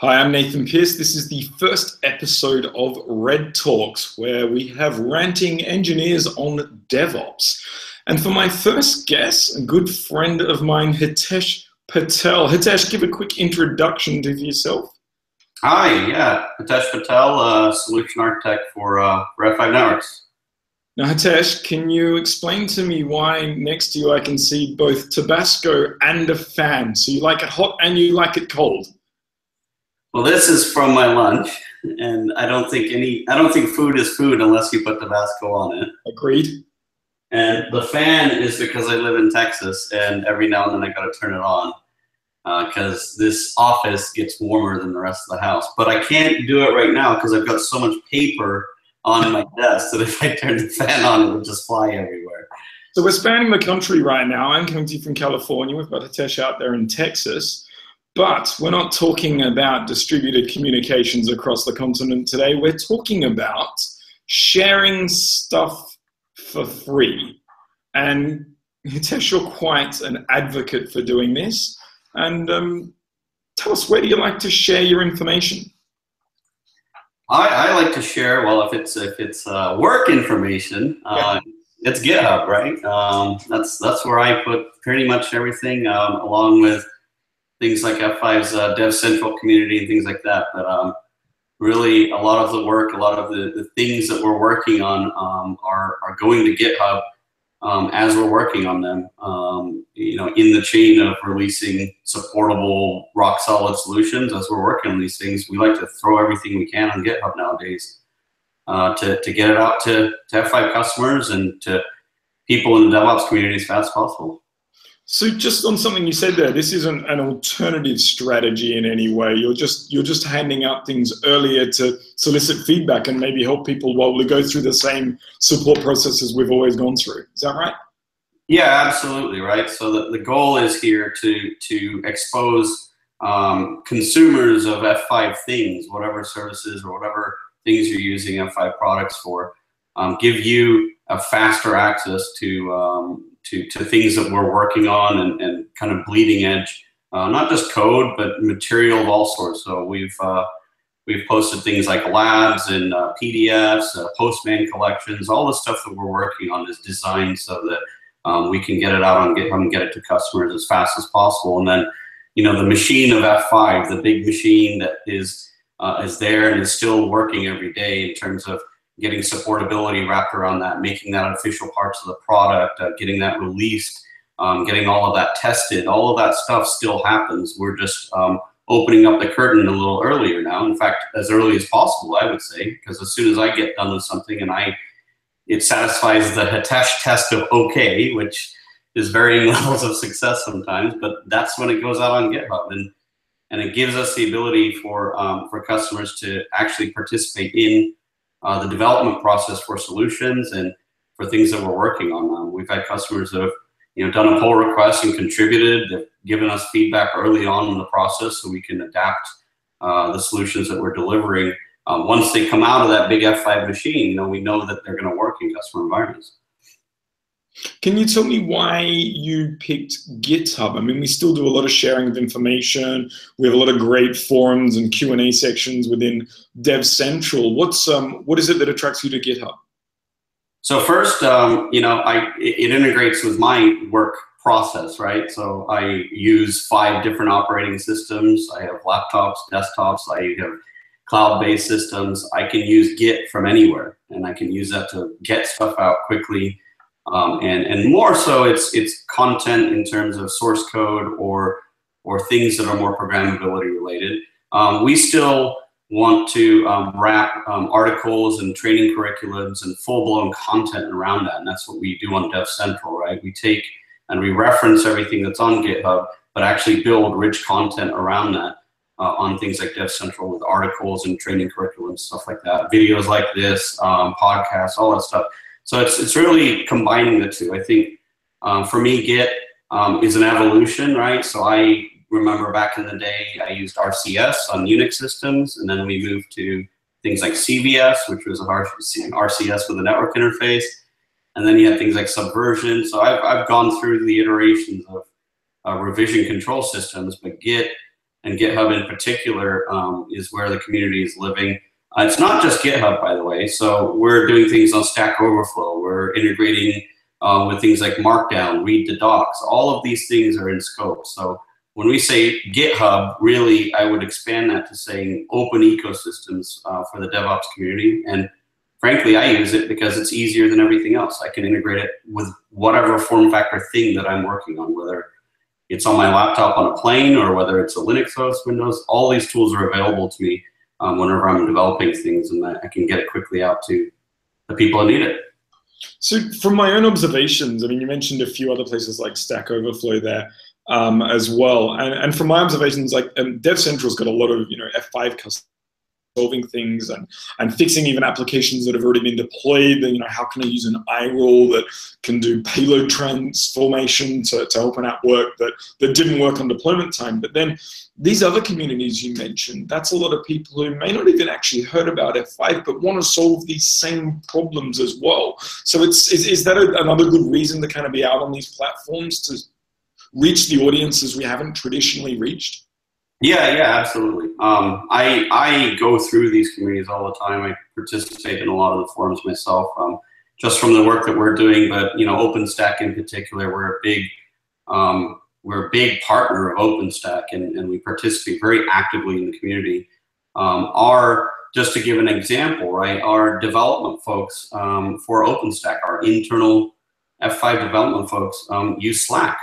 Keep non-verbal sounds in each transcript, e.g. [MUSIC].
Hi, I'm Nathan Pearce. This is the first episode of REDtalks, where we have ranting engineers on DevOps. And for my first guest, a good friend of mine, Hitesh Patel. Hitesh, give a quick introduction to yourself. Hi, yeah, Hitesh Patel, uh, solution architect for, uh, for F5 Networks. Now, Hitesh, can you explain to me why next to you I can see both Tabasco and a fan? So you like it hot and you like it cold? Well, this is from my lunch, and I don't think any I don't think food is food unless you put Tabasco on it. Agreed. And the fan is because I live in Texas, and every now and then I got to turn it on because uh, this office gets warmer than the rest of the house. But I can't do it right now because I've got so much paper on my desk that if I turn the fan on, it would just fly everywhere. So we're spanning the country right now. I'm coming to you from California. We've got Hitesh out there in Texas. But we're not talking about distributed communications across the continent today. We're talking about sharing stuff for free. And Hitesh, you're quite an advocate for doing this. And um, tell us, where do you like to share your information? I, I like to share. Well, if it's if it's uh, work information, uh, yeah. it's GitHub, right? Um, that's that's where I put pretty much everything, um, along with things like F5's uh, DevCentral community and things like that. But um, really, a lot of the work, a lot of the, the things that we're working on um, are, are going to GitHub um, as we're working on them. Um, you know, in the chain of releasing supportable, rock solid solutions, as we're working on these things, we like to throw everything we can on GitHub nowadays uh, to, to get it out to, to F5 customers and to people in the DevOps community as fast as possible. So just on something you said there, this isn't an alternative strategy in any way. You're just you're just handing out things earlier to solicit feedback and maybe help people while we go through the same support processes we've always gone through. Is that right? Yeah, absolutely right. So the, the goal is here to to expose um, consumers of F5 things, whatever services or whatever things you're using F5 products for, um, give you a faster access to um, to, to things that we're working on and, and kind of bleeding edge, uh, not just code, but material of all sorts. So we've, uh, we've posted things like labs and uh, PDFs, uh, Postman collections, all the stuff that we're working on is designed so that um, we can get it out on GitHub and get it to customers as fast as possible. And then, you know, the machine of F5, the big machine that is, uh, is there and is still working every day in terms of getting supportability wrapped around that, making that official parts of the product, uh, getting that released, um, getting all of that tested, all of that stuff still happens. We're just um, opening up the curtain a little earlier now. In fact, as early as possible, I would say, because as soon as I get done with something and I, it satisfies the Hitesh test of okay, which is varying [LAUGHS] levels of success sometimes, but that's when it goes out on GitHub. And, and it gives us the ability for, um, for customers to actually participate in uh, the development process for solutions and for things that we're working on. Um, we've had customers that have you know, done a pull request and contributed, they've given us feedback early on in the process so we can adapt uh, the solutions that we're delivering. Uh, once they come out of that big F5 machine, you know, we know that they're going to work in customer environments. Can you tell me why you picked GitHub? I mean, we still do a lot of sharing of information. We have a lot of great forums and Q and A sections within DevCentral. What's um, what is it that attracts you to GitHub? So first, um, you know, I it integrates with my work process, right? So I use five different operating systems. I have laptops, desktops. I have cloud-based systems. I can use Git from anywhere, and I can use that to get stuff out quickly um, and, and more so, it's, it's content in terms of source code or, or things that are more programmability related. Um, we still want to um, wrap um, articles and training curriculums and full-blown content around that, and that's what we do on DevCentral, right? We take and we reference everything that's on GitHub, but actually build rich content around that uh, on things like DevCentral with articles and training curriculums, stuff like that, videos like this, um, podcasts, all that stuff. So it's, it's really combining the two. I think um, for me, Git um, is an evolution, right? So I remember back in the day, I used RCS on Unix systems, and then we moved to things like CVS, which was a RCS with a network interface. And then you had things like Subversion. So I've, I've gone through the iterations of uh, revision control systems, but Git and GitHub in particular um, is where the community is living. Uh, it's not just GitHub, by the way. So we're doing things on Stack Overflow. We're integrating uh, with things like Markdown, Read the Docs. All of these things are in scope. So when we say GitHub, really, I would expand that to saying open ecosystems uh, for the DevOps community. And frankly, I use it because it's easier than everything else. I can integrate it with whatever form factor thing that I'm working on, whether it's on my laptop on a plane or whether it's a Linux host, Windows, all these tools are available to me um, whenever I'm developing things and I can get it quickly out to the people that need it. So from my own observations, I mean, you mentioned a few other places like Stack Overflow there um, as well. And, and from my observations, like um, DevCentral's got a lot of, you know, F5 customers solving things and, and fixing even applications that have already been deployed. And, you know, how can I use an iRule that can do payload transformation to, to help an app work that, that didn't work on deployment time? But then these other communities you mentioned, that's a lot of people who may not even actually heard about F5, but want to solve these same problems as well. So it's, is, is that a, another good reason to kind of be out on these platforms to reach the audiences we haven't traditionally reached? Yeah, yeah, absolutely. Um, I I go through these communities all the time. I participate in a lot of the forums myself, um, just from the work that we're doing. But you know, OpenStack in particular, we're a big um, we're a big partner of OpenStack, and, and we participate very actively in the community. Um, our just to give an example, right? Our development folks um, for OpenStack, our internal F5 development folks um, use Slack,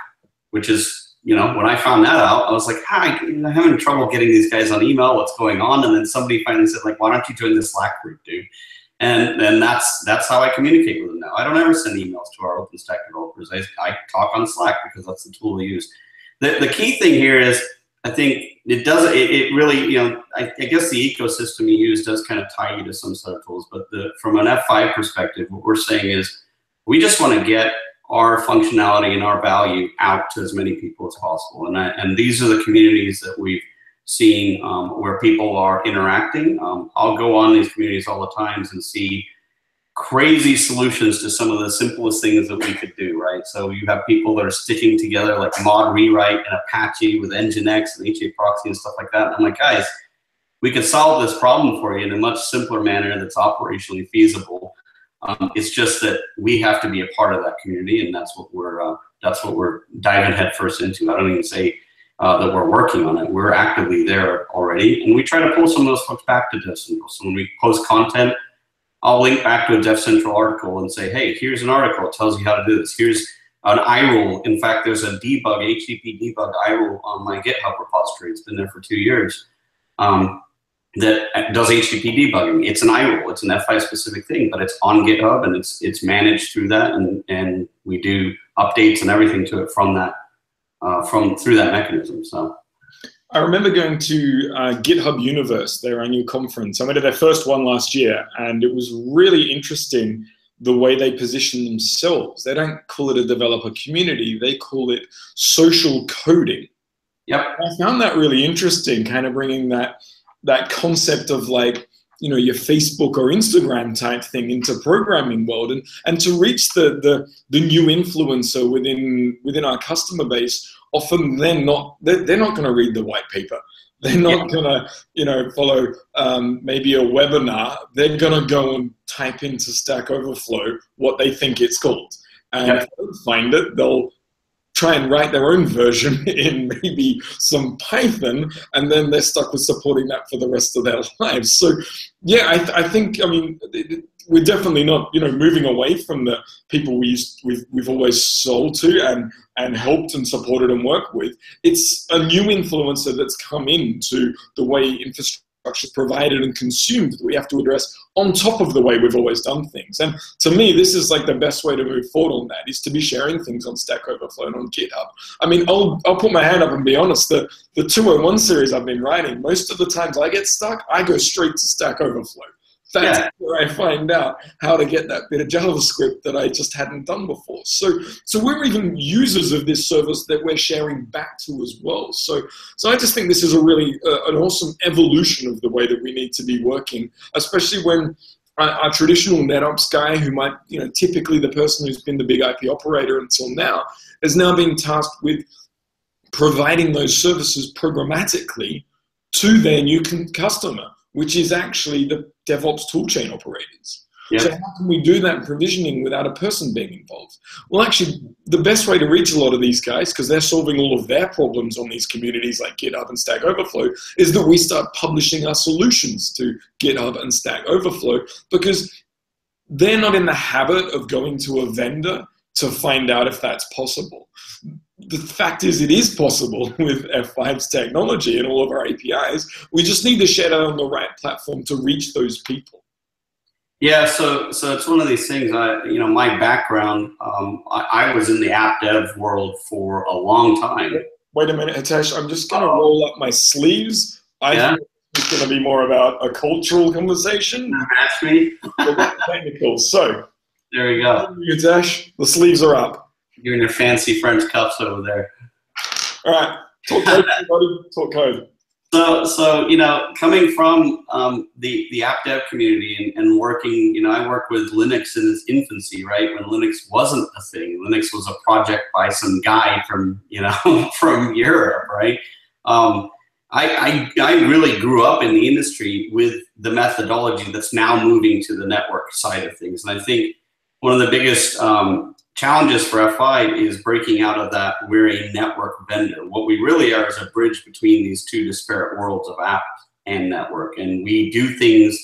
which is you know, when I found that out, I was like, ah, Hi, I'm having trouble getting these guys on email. What's going on? And then somebody finally said, like, why don't you join the Slack group, dude? And then that's that's how I communicate with them now. I don't ever send emails to our OpenStack developers. I, I talk on Slack because that's the tool we use. The, the key thing here is I think it does it, it really you know I, I, guess the ecosystem you use does kind of tie you to some set of tools, but the, from an F5 perspective, what we're saying is we just want to get our functionality and our value out to as many people as possible. And, I, and these are the communities that we've seen um, where people are interacting. Um, I'll go on these communities all the times and see crazy solutions to some of the simplest things that we could do, right? So you have people that are sticking together like mod rewrite and Apache with Nginx and HAProxy and stuff like that. And I'm like, guys, we could solve this problem for you in a much simpler manner that's operationally feasible um, it's just that we have to be a part of that community, and that's what we're uh, that's what we're diving headfirst into. I don't even say uh, that we're working on it. We're actively there already, and we try to pull some of those folks back to DevCentral. So when we post content, I'll link back to a DevCentral article and say, "Hey, here's an article. It tells you how to do this. Here's an iRule. In fact, there's a debug HTTP debug iRule on my GitHub repository. It's been there for two years." Um, that does HTTP debugging. It's an iRule. It's an F5 specific thing, but it's on GitHub and it's it's managed through that, and and we do updates and everything to it from that uh, from through that mechanism. So. I remember going to uh, GitHub Universe, their annual conference. I went to their first one last year, and it was really interesting the way they position themselves. They don't call it a developer community; they call it social coding. Yep. I found that really interesting, kind of bringing that that concept of like you know your Facebook or Instagram type thing into programming world and and to reach the the, the new influencer within within our customer base often they're not they're, they're not going to read the white paper they're not yeah. going to you know follow um, maybe a webinar they're going to go and type into Stack Overflow what they think it's called and yeah. find it they'll try and write their own version [LAUGHS] in maybe some Python, and then they're stuck with supporting that for the rest of their [LAUGHS] lives. So, yeah, I, I think, I mean, we're definitely not, you know, moving away from the people we used, we've, we've always sold to and, and helped and supported and worked with. It's a new influencer that's come into the way infrastructure infrastructure provided and consumed that we have to address on top of the way we've always done things. And to me, this is like the best way to move forward on that is to be sharing things on Stack Overflow and on GitHub. I mean, I'll, I'll put my hand up and be honest, the, the 201 series I've been writing, most of the times I get stuck, I go straight to Stack Overflow. That's yeah. where I find out how to get that bit of JavaScript that I just hadn't done before. So, so we're even users of this service that we're sharing back to as well. So, so I just think this is a really uh, an awesome evolution of the way that we need to be working, especially when our, traditional NetOps guy, who might, you know, typically the person who's been the BIG-IP operator until now, is now being tasked with providing those services programmatically to their new customer, which is actually the DevOps toolchain operators. Yep. So how can we do that provisioning without a person being involved? Well, actually, the best way to reach a lot of these guys, because they're solving all of their problems on these communities like GitHub and Stack Overflow, is that we start publishing our solutions to GitHub and Stack Overflow because they're not in the habit of going to a vendor to find out if that's possible. The fact is, it is possible [LAUGHS] with F5's technology and all of our APIs. We just need to share that on the right platform to reach those people. Yeah, so so it's one of these things. I you know my background. Um, I, I, was in the app dev world for a long time. Wait a minute, Hitesh. I'm just going to roll up my sleeves. I yeah. think it's going to be more about a cultural conversation. Ask me. [LAUGHS] technical. So there you go. Hitesh, the sleeves are up. You're in your fancy French cuffs over there. All right, talk code, [LAUGHS] everybody. Talk code. So, so you know, coming from um, the the app dev community and, and, working, you know, I work with Linux in its infancy, right? When Linux wasn't a thing, Linux was a project by some guy from you know [LAUGHS] from Europe, right? Um, I, I, I really grew up in the industry with the methodology that's now moving to the network side of things, and I think one of the biggest um, challenges for F5 is breaking out of that we're a network vendor. What we really are is a bridge between these two disparate worlds of app and network. And we do things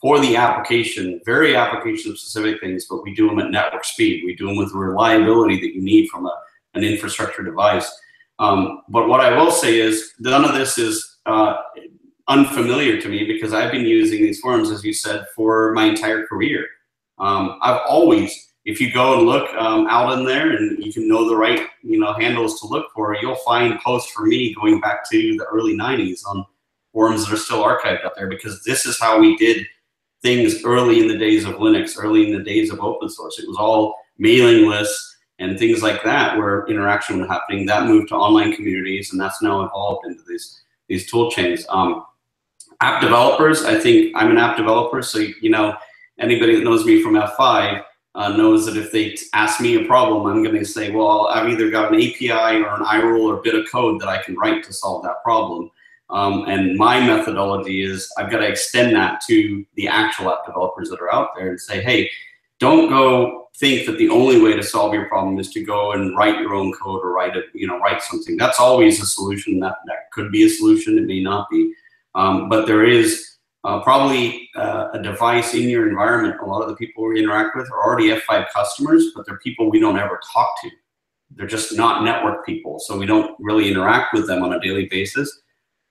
for the application, very application specific things, but we do them at network speed. We do them with the reliability that you need from a, an infrastructure device. Um, but what I will say is none of this is uh, unfamiliar to me because I've been using these forms, as you said, for my entire career. Um, I've always if you go and look um, out in there and you can know the right you know handles to look for, you'll find posts for me going back to the early 90s on forums that are still archived out there because this is how we did things early in the days of Linux, early in the days of open source. It was all mailing lists and things like that where interaction was happening. That moved to online communities and that's now evolved into these these tool chains. Um, app developers, I think I'm an app developer, so you know anybody that knows me from F5 uh, knows that if they ask me a problem, I'm going to say, well, I've either got an API or an iRule or a bit of code that I can write to solve that problem. Um, and my methodology is I've got to extend that to the actual app developers that are out there and say, hey, don't go think that the only way to solve your problem is to go and write your own code or write it, you know, write something. That's always a solution. That that could be a solution. It may not be. Um, but there is uh, probably uh, a device in your environment. A lot of the people we interact with are already F5 customers, but they're people we don't ever talk to. They're just not network people, so we don't really interact with them on a daily basis.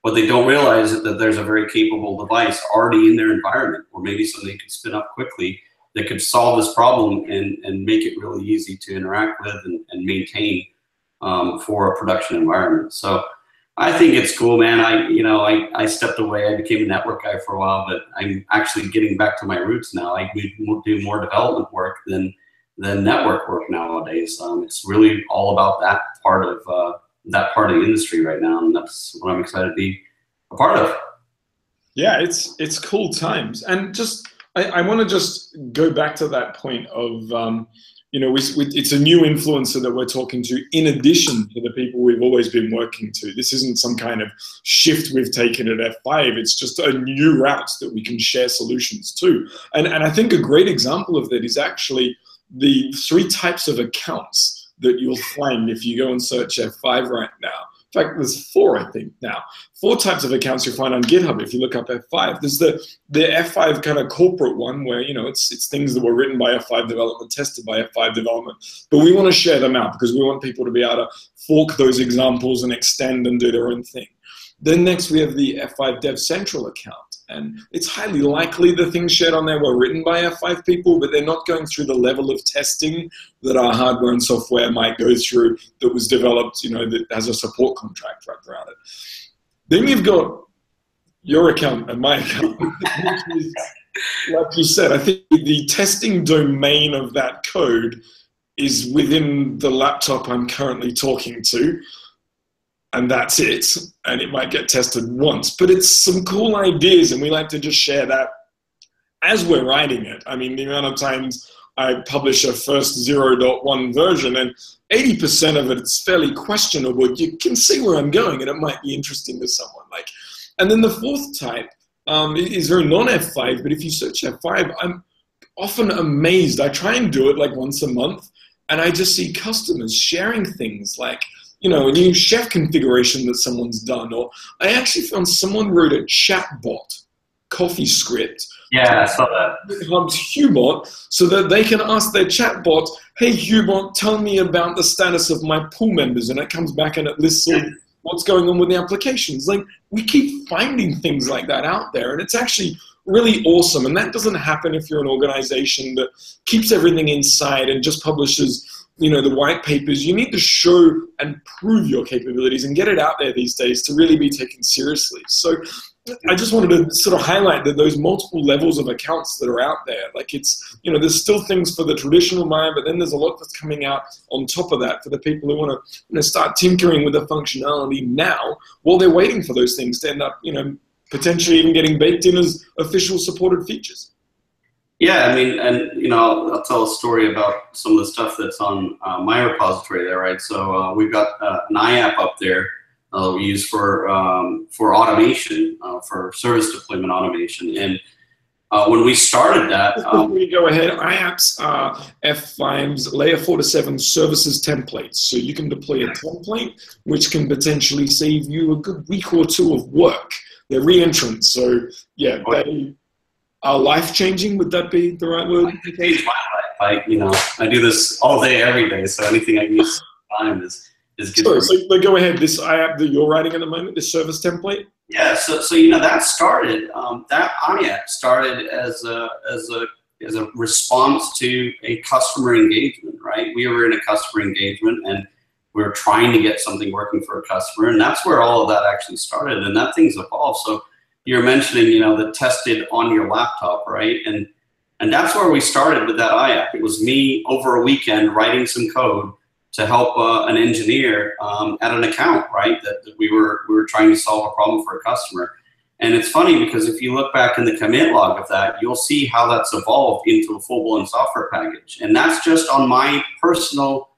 What they don't realize is that there's a very capable device already in their environment, or maybe something they could spin up quickly that could solve this problem and, and make it really easy to interact with and, and maintain um, for a production environment. So I think it's cool, man. I, you know, I, I stepped away. I became a network guy for a while, but I'm actually getting back to my roots now. I do more development work than than network work nowadays. Um, it's really all about that part of uh, that part of the industry right now, and that's what I'm excited to be a part of. Yeah, it's it's cool times, and just I, I want to just go back to that point of. Um, you know, we, we, it's a new influencer that we're talking to in addition to the people we've always been working to. This isn't some kind of shift we've taken at F5. It's just a new route that we can share solutions to. And, and I think a great example of that is actually the three types of accounts that you'll find if you go and search F5 right now fact, there's four, I think, now. Four types of accounts you'll find on GitHub if you look up F5. There's the, the F5 kind of corporate one where, you know, it's, it's things that were written by F5 development, tested by F5 development. But we want to share them out because we want people to be able to fork those examples and extend and do their own thing. Then next we have the F5 DevCentral account. And it's highly likely the things shared on there were written by F5 people, but they're not going through the level of testing that our hardware and software might go through that was developed, you know, that has a support contract wrapped around it. Then you've got your account and my account, [LAUGHS] is, like you said, I think the testing domain of that code is within the laptop I'm currently talking to and that's it. And it might get tested once, but it's some cool ideas, and we like to just share that as we're writing it. I mean, the amount of times I publish a first 0.1 version, and 80% of it's fairly questionable. You can see where I'm going, and it might be interesting to someone. Like, and then the fourth type um, is very non-F5. But if you search F5, I'm often amazed. I try and do it like once a month, and I just see customers sharing things like you know, a new chef configuration that someone's done, or I actually found someone wrote a chatbot CoffeeScript. Yeah, I saw that. Hub's Hubot, so that they can ask their chatbot, "Hey Hubot, tell me about the status of my pool members," and it comes back and it lists all what's going on with the applications. Like we keep finding things like that out there, and it's actually really awesome. And that doesn't happen if you're an organization that keeps everything inside and just publishes you know the white papers you need to show and prove your capabilities and get it out there these days to really be taken seriously. So i just wanted to sort of highlight that those multiple levels of accounts that are out there like it's you know there's still things for the traditional mind but then there's a lot that's coming out on top of that for the people who want to you know start tinkering with the functionality now while they're waiting for those things to end up you know potentially even getting baked in as official supported features yeah, I mean, and you know, I'll, I'll, tell a story about some of the stuff that's on uh, my repository there, right? So uh, we've got uh, an iApp up there uh, we use for um, for automation, uh, for service deployment automation, and uh, when we started that, um, we go ahead. iApps are F5's layer four to seven services templates, so you can deploy a template which can potentially save you a good week or two of work. They're reentrants, so yeah, they uh, life changing. Would that be the right word? Change my life. I, you know, I do this all day, every day. So anything I can use time is is good. Sorry, so, so go ahead. This iApp that you're writing at the moment, this service template. Yeah. So so you know that started um, that iApp started as a as a as a response to a customer engagement, right? We were in a customer engagement and we were trying to get something working for a customer, and that's where all of that actually started. And that thing's evolved. So you're mentioning, you know, the tested on your laptop, right? And and that's where we started with that iApp. It was me over a weekend writing some code to help uh, an engineer um, at an account, right? That, that, we were we were trying to solve a problem for a customer. And it's funny because if you look back in the commit log of that, you'll see how that's evolved into a full-blown software package. And that's just on my personal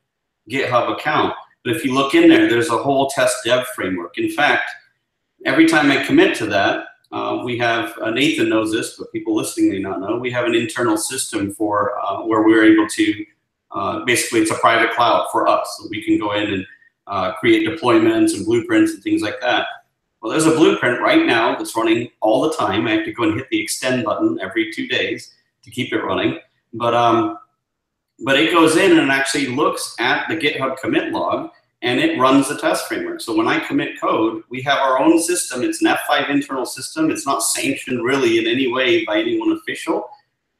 GitHub account. But if you look in there, there's a whole test dev framework. In fact, every time I commit to that, uh, we have uh, Nathan knows this, but people listening may not know. We have an internal system for uh, where we're able to uh, basically it's a private cloud for us, so we can go in and create deployments and blueprints and things like that. Well, there's a blueprint right now that's running all the time. I have to go and hit the extend button every two days to keep it running, but um, but it goes in and actually looks at the GitHub commit log and it runs the test framework. So when I commit code, we have our own system. It's an F5 internal system. It's not sanctioned really in any way by anyone official,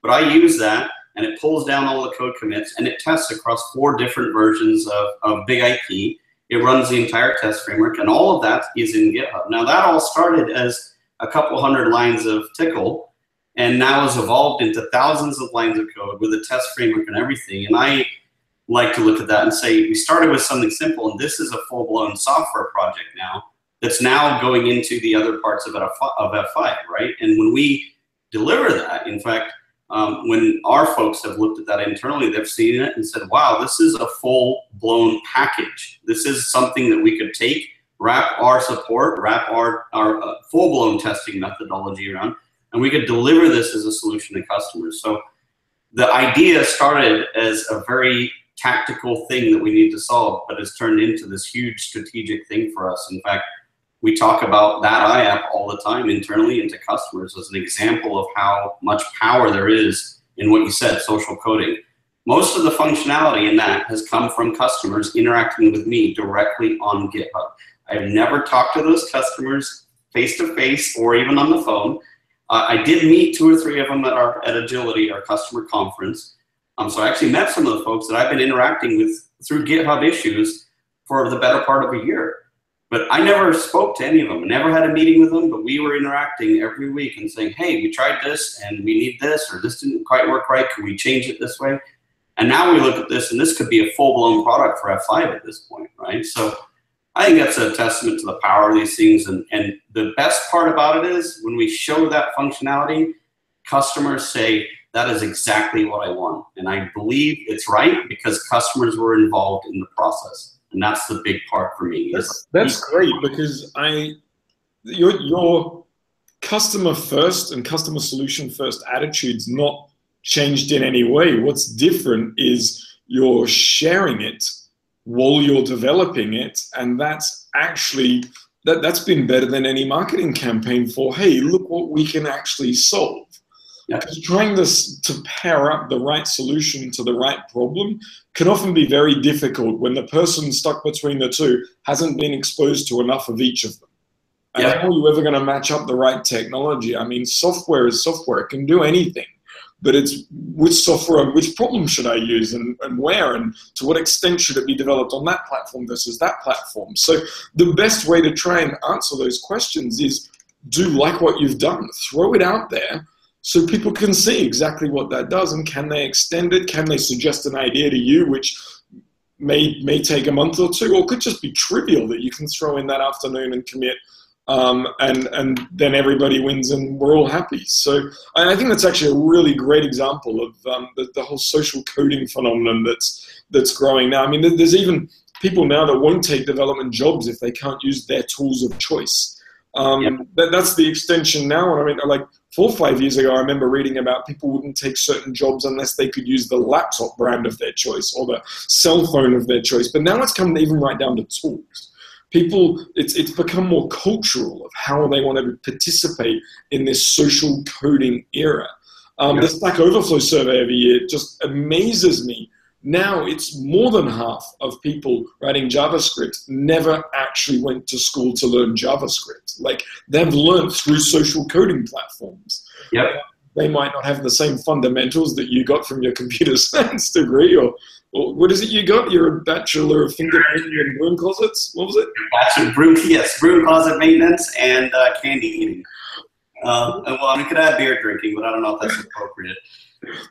but I use that and it pulls down all the code commits and it tests across four different versions of, of BIG-IP. It runs the entire test framework and all of that is in GitHub. Now that all started as a couple hundred lines of Tcl and now has evolved into thousands of lines of code with a test framework and everything. And I like to look at that and say we started with something simple and this is a full-blown software project now that's now going into the other parts of, F- of F5, right? And when we deliver that, in fact, um, when our folks have looked at that internally, they've seen it and said, wow, this is a full-blown package. This is something that we could take, wrap our support, wrap our, our uh, full-blown testing methodology around, and we could deliver this as a solution to customers. So the idea started as a very tactical thing that we need to solve, but has turned into this huge strategic thing for us. In fact, we talk about that iApp all the time internally into customers as an example of how much power there is in what you said, social coding. Most of the functionality in that has come from customers interacting with me directly on GitHub. I've never talked to those customers face to face or even on the phone. Uh, I did meet two or three of them at our at Agility, our customer conference, um, so I actually met some of the folks that I've been interacting with through GitHub issues for the better part of a year. But I never spoke to any of them, never had a meeting with them, but we were interacting every week and saying, hey, we tried this and we need this, or this didn't quite work right. Can we change it this way? And now we look at this, and this could be a full blown product for F5 at this point, right? So I think that's a testament to the power of these things. And, and the best part about it is when we show that functionality, customers say that is exactly what I want. And I believe it's right because customers were involved in the process. And that's the big part for me. That's, that's great because I, your, your customer first and customer solution first attitude's not changed in any way. What's different is you're sharing it while you're developing it. And that's actually, that, that's been better than any marketing campaign for, hey, look what we can actually solve. Because trying this to pair up the right solution to the right problem can often be very difficult when the person stuck between the two hasn't been exposed to enough of each of them. And yeah. how are you ever going to match up the right technology? I mean, software is software; it can do anything but it's which software, which problem should I use and, and where and to what extent should it be developed on that platform versus that platform. So the best way to try and answer those questions is do like what you've done, throw it out there so people can see exactly what that does and can they extend it, can they suggest an idea to you which may may take a month or two or could just be trivial that you can throw in that afternoon and commit um, and and then everybody wins and we're all happy. So I think that's actually a really great example of um, the, the, whole social coding phenomenon that's that's growing now. I mean, there's even people now that won't take development jobs if they can't use their tools of choice. Um, yep. that, that's the extension now. And I mean, like four or five years ago, I remember reading about people wouldn't take certain jobs unless they could use the laptop brand of their choice or the cell phone of their choice. But now it's come even right down to tools people it's it's become more cultural of how they want to participate in this social coding era. Um, yeah. The Stack Overflow survey every year just amazes me. Now it's more than half of people writing JavaScript never actually went to school to learn JavaScript. Like they've learned through social coding platforms. Yep. They might not have the same fundamentals that you got from your computer [LAUGHS] science degree or or what is it you got? You're a bachelor of finger painting and broom closets. What was it? Bachelor broom, yes, broom closet maintenance and uh, candy eating. Uh, well, I mean, could add beer drinking, but I don't know if that's appropriate.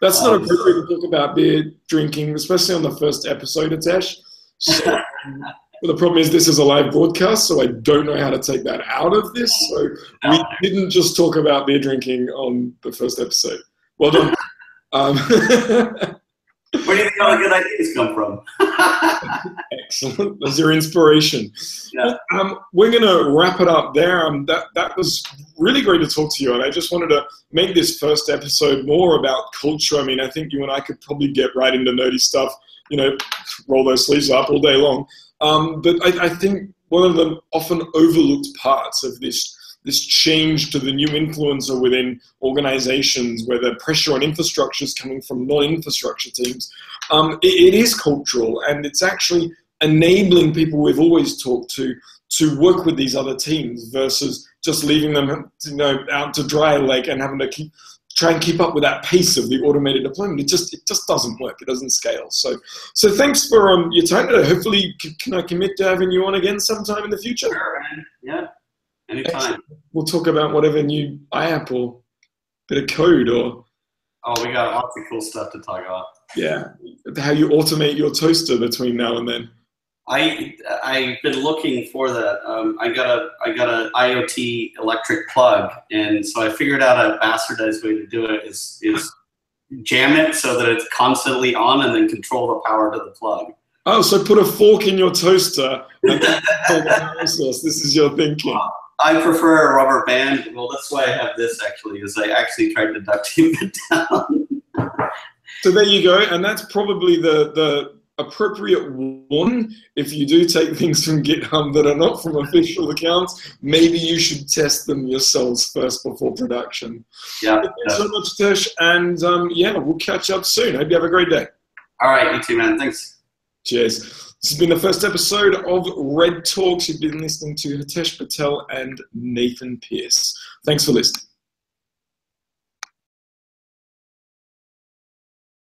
That's not um, appropriate to talk about beer drinking, especially on the first episode, Hitesh. So, [LAUGHS] the problem is this is a live broadcast, so I don't know how to take that out of this. So we didn't just talk about beer drinking on the first episode. Well done. [LAUGHS] Um, [LAUGHS] Where do you think all the good ideas come from? [LAUGHS] Excellent. That's your inspiration. Yeah. Um, we're going to wrap it up there. Um, that, that was really great to talk to you. And I just wanted to make this first episode more about culture. I mean, I think you and I could probably get right into nerdy stuff, you know, roll those sleeves up all day long. Um, but I, I think one of the often overlooked parts of this this change to the new influencer within organizations where the pressure on infrastructure is coming from non-infrastructure teams. Um, it, it is cultural and it's actually enabling people we've always talked to to work with these other teams versus just leaving them you know out to dry like and having to keep try and keep up with that pace of the automated deployment. It just it just doesn't work. It doesn't scale. So so thanks for um, your time today. Hopefully, can I commit to having you on again sometime in the future? Sure, man. Yeah. Anytime. We'll talk about whatever new iApp or bit of code or. Oh, we got lots of cool stuff to talk about. Yeah, how you automate your toaster between now and then. I I've been looking for that. Um, I got a I got an IoT electric plug, and so I figured out a bastardized way to do it is is jam it so that it's constantly on, and then control the power to the plug. Oh, so put a fork in your toaster. [LAUGHS] this is your thinking. I prefer a rubber band. Well, that's why I have this actually, is I actually tried to duct tape it down. [LAUGHS] so there you go, and that's probably the the appropriate one. If you do take things from GitHub that are not from official accounts, maybe you should test them yourselves first before production. Yeah. Thanks yeah. so much, Tesh, and um, yeah, we'll catch up soon. Hope you have a great day. All right, you too, man. Thanks. Cheers. This has been the first episode of REDtalks. You've been listening to Hitesh Patel and Nathan Pearce. Thanks for listening.